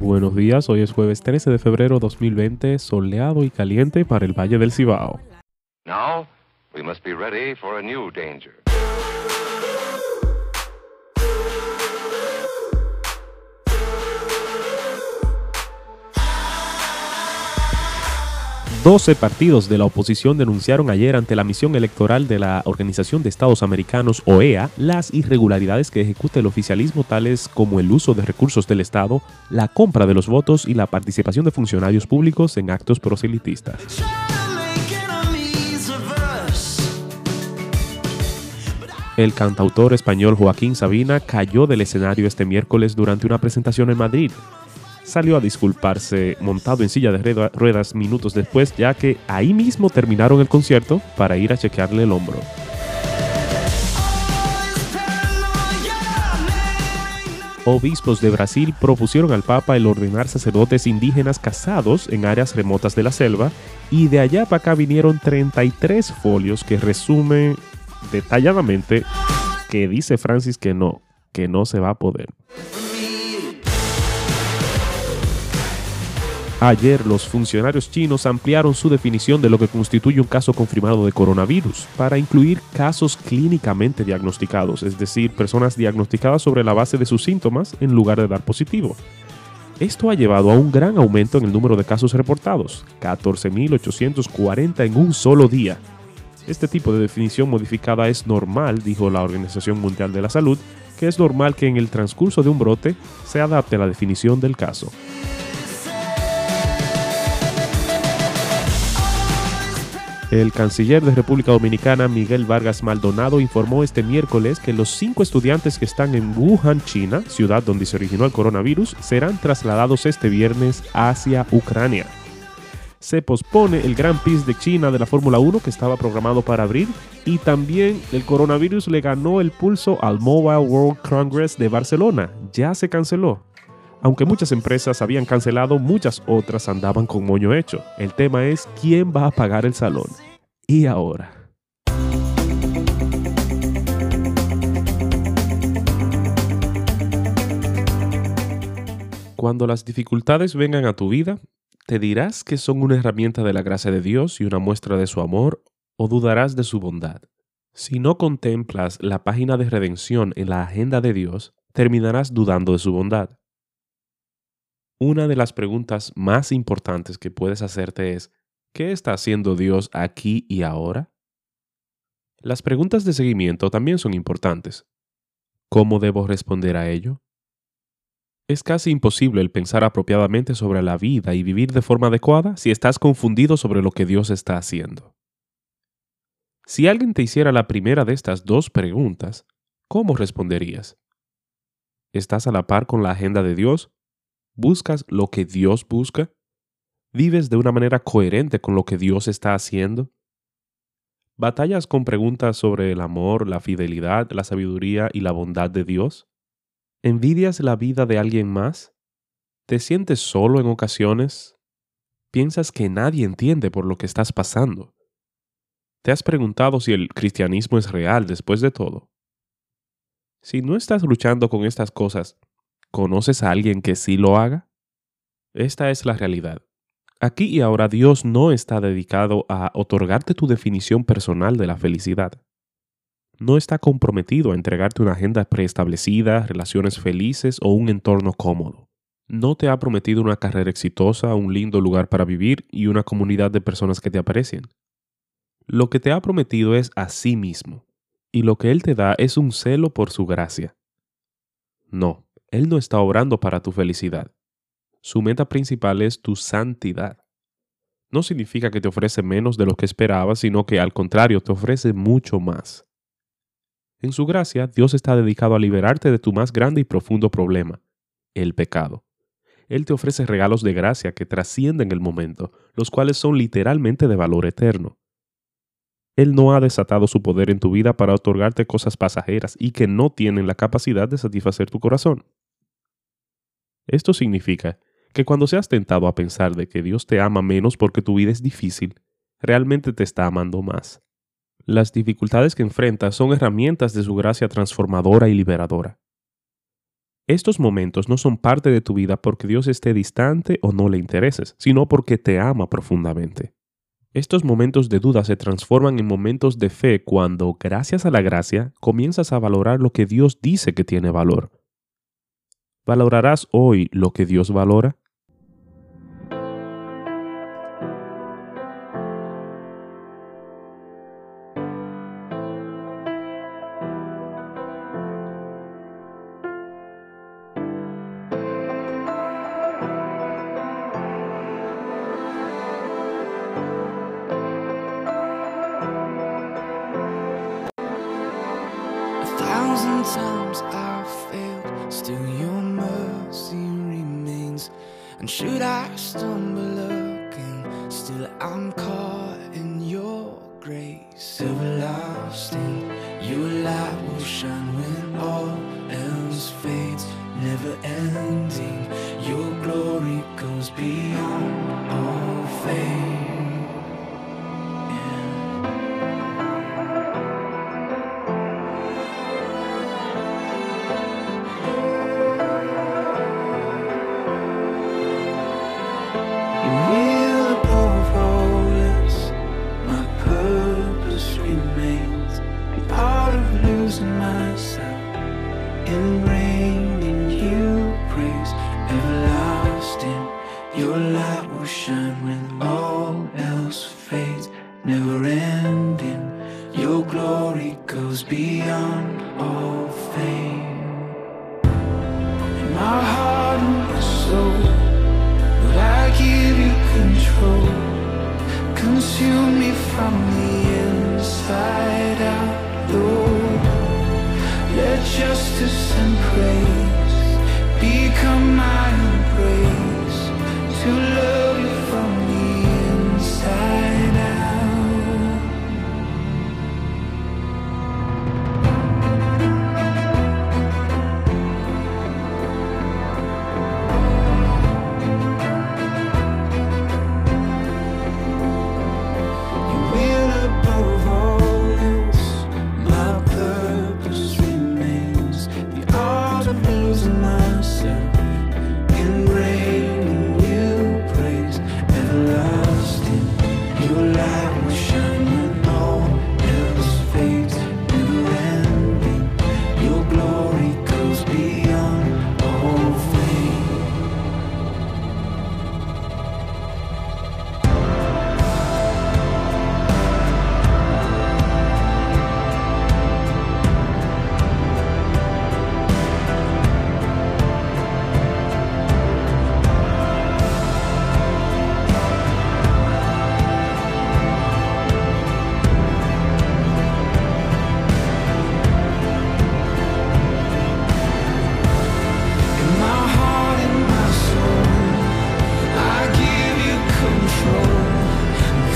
Buenos días, hoy es jueves 13 de febrero 2020, soleado y caliente para el Valle del Cibao. Now, we must be ready for a new danger. 12 partidos de la oposición denunciaron ayer ante la misión electoral de la Organización de Estados Americanos, OEA, las irregularidades que ejecuta el oficialismo, tales como el uso de recursos del Estado, la compra de los votos y la participación de funcionarios públicos en actos proselitistas. El cantautor español Joaquín Sabina cayó del escenario este miércoles durante una presentación en Madrid salió a disculparse montado en silla de ruedas minutos después, ya que ahí mismo terminaron el concierto para ir a chequearle el hombro. Obispos de Brasil propusieron al Papa el ordenar sacerdotes indígenas casados en áreas remotas de la selva y de allá para acá vinieron 33 folios que resumen detalladamente que dice Francis que no, que no se va a poder. Ayer los funcionarios chinos ampliaron su definición de lo que constituye un caso confirmado de coronavirus para incluir casos clínicamente diagnosticados, es decir, personas diagnosticadas sobre la base de sus síntomas en lugar de dar positivo. Esto ha llevado a un gran aumento en el número de casos reportados, 14.840 en un solo día. Este tipo de definición modificada es normal, dijo la Organización Mundial de la Salud, que es normal que en el transcurso de un brote se adapte la definición del caso. El canciller de República Dominicana, Miguel Vargas Maldonado, informó este miércoles que los cinco estudiantes que están en Wuhan, China, ciudad donde se originó el coronavirus, serán trasladados este viernes hacia Ucrania. Se pospone el Gran Prix de China de la Fórmula 1 que estaba programado para abril y también el coronavirus le ganó el pulso al Mobile World Congress de Barcelona. Ya se canceló. Aunque muchas empresas habían cancelado, muchas otras andaban con moño hecho. El tema es quién va a pagar el salón. ¿Y ahora? Cuando las dificultades vengan a tu vida, ¿te dirás que son una herramienta de la gracia de Dios y una muestra de su amor o dudarás de su bondad? Si no contemplas la página de redención en la agenda de Dios, terminarás dudando de su bondad. Una de las preguntas más importantes que puedes hacerte es, ¿qué está haciendo Dios aquí y ahora? Las preguntas de seguimiento también son importantes. ¿Cómo debo responder a ello? Es casi imposible el pensar apropiadamente sobre la vida y vivir de forma adecuada si estás confundido sobre lo que Dios está haciendo. Si alguien te hiciera la primera de estas dos preguntas, ¿cómo responderías? ¿Estás a la par con la agenda de Dios ¿Buscas lo que Dios busca? ¿Vives de una manera coherente con lo que Dios está haciendo? ¿Batallas con preguntas sobre el amor, la fidelidad, la sabiduría y la bondad de Dios? ¿Envidias la vida de alguien más? ¿Te sientes solo en ocasiones? ¿Piensas que nadie entiende por lo que estás pasando? ¿Te has preguntado si el cristianismo es real después de todo? Si no estás luchando con estas cosas, ¿Conoces a alguien que sí lo haga? Esta es la realidad. Aquí y ahora Dios no está dedicado a otorgarte tu definición personal de la felicidad. No está comprometido a entregarte una agenda preestablecida, relaciones felices o un entorno cómodo. No te ha prometido una carrera exitosa, un lindo lugar para vivir y una comunidad de personas que te aprecien. Lo que te ha prometido es a sí mismo, y lo que Él te da es un celo por su gracia. No, él no está obrando para tu felicidad. Su meta principal es tu santidad. No significa que te ofrece menos de lo que esperabas, sino que al contrario te ofrece mucho más. En su gracia, Dios está dedicado a liberarte de tu más grande y profundo problema, el pecado. Él te ofrece regalos de gracia que trascienden el momento, los cuales son literalmente de valor eterno. Él no ha desatado su poder en tu vida para otorgarte cosas pasajeras y que no tienen la capacidad de satisfacer tu corazón. Esto significa que cuando seas tentado a pensar de que Dios te ama menos porque tu vida es difícil, realmente te está amando más. Las dificultades que enfrentas son herramientas de su gracia transformadora y liberadora. Estos momentos no son parte de tu vida porque Dios esté distante o no le intereses, sino porque te ama profundamente. Estos momentos de duda se transforman en momentos de fe cuando, gracias a la gracia, comienzas a valorar lo que Dios dice que tiene valor. ¿Valorarás hoy lo que Dios valora? Thousand times I've failed, still your mercy remains. And should I stumble again, still I'm caught in your grace. Everlasting, your light will shine when all else my purpose remains. Be part of losing myself. In reigning, you praise. Everlasting, your light will shine when all else fades. Never ending, your glory goes beyond all fame. My heart and soul. Control. Consume me from the inside out, Lord. Let justice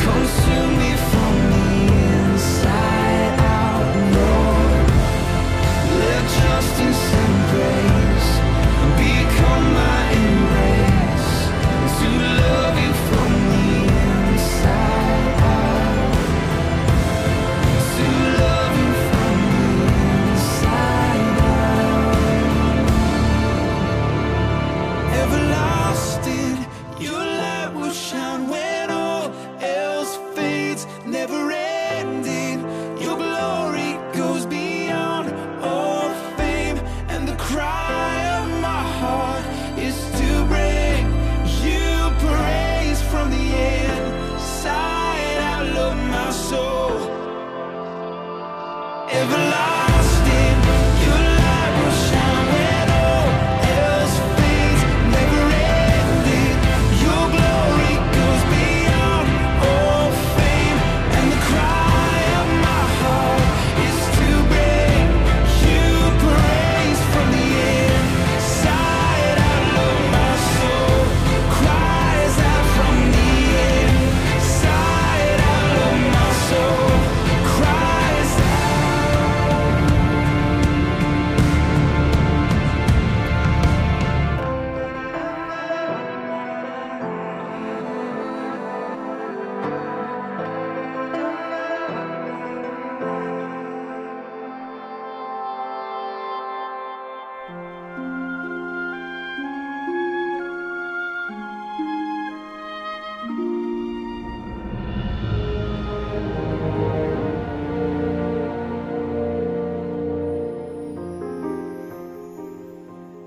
Consume me from the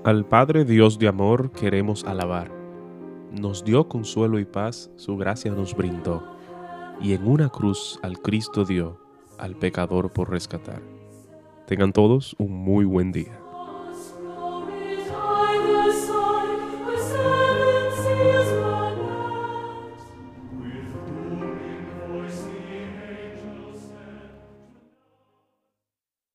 Al Padre Dios de amor queremos alabar. Nos dio consuelo y paz, su gracia nos brindó, y en una cruz al Cristo dio, al pecador por rescatar. Tengan todos un muy buen día.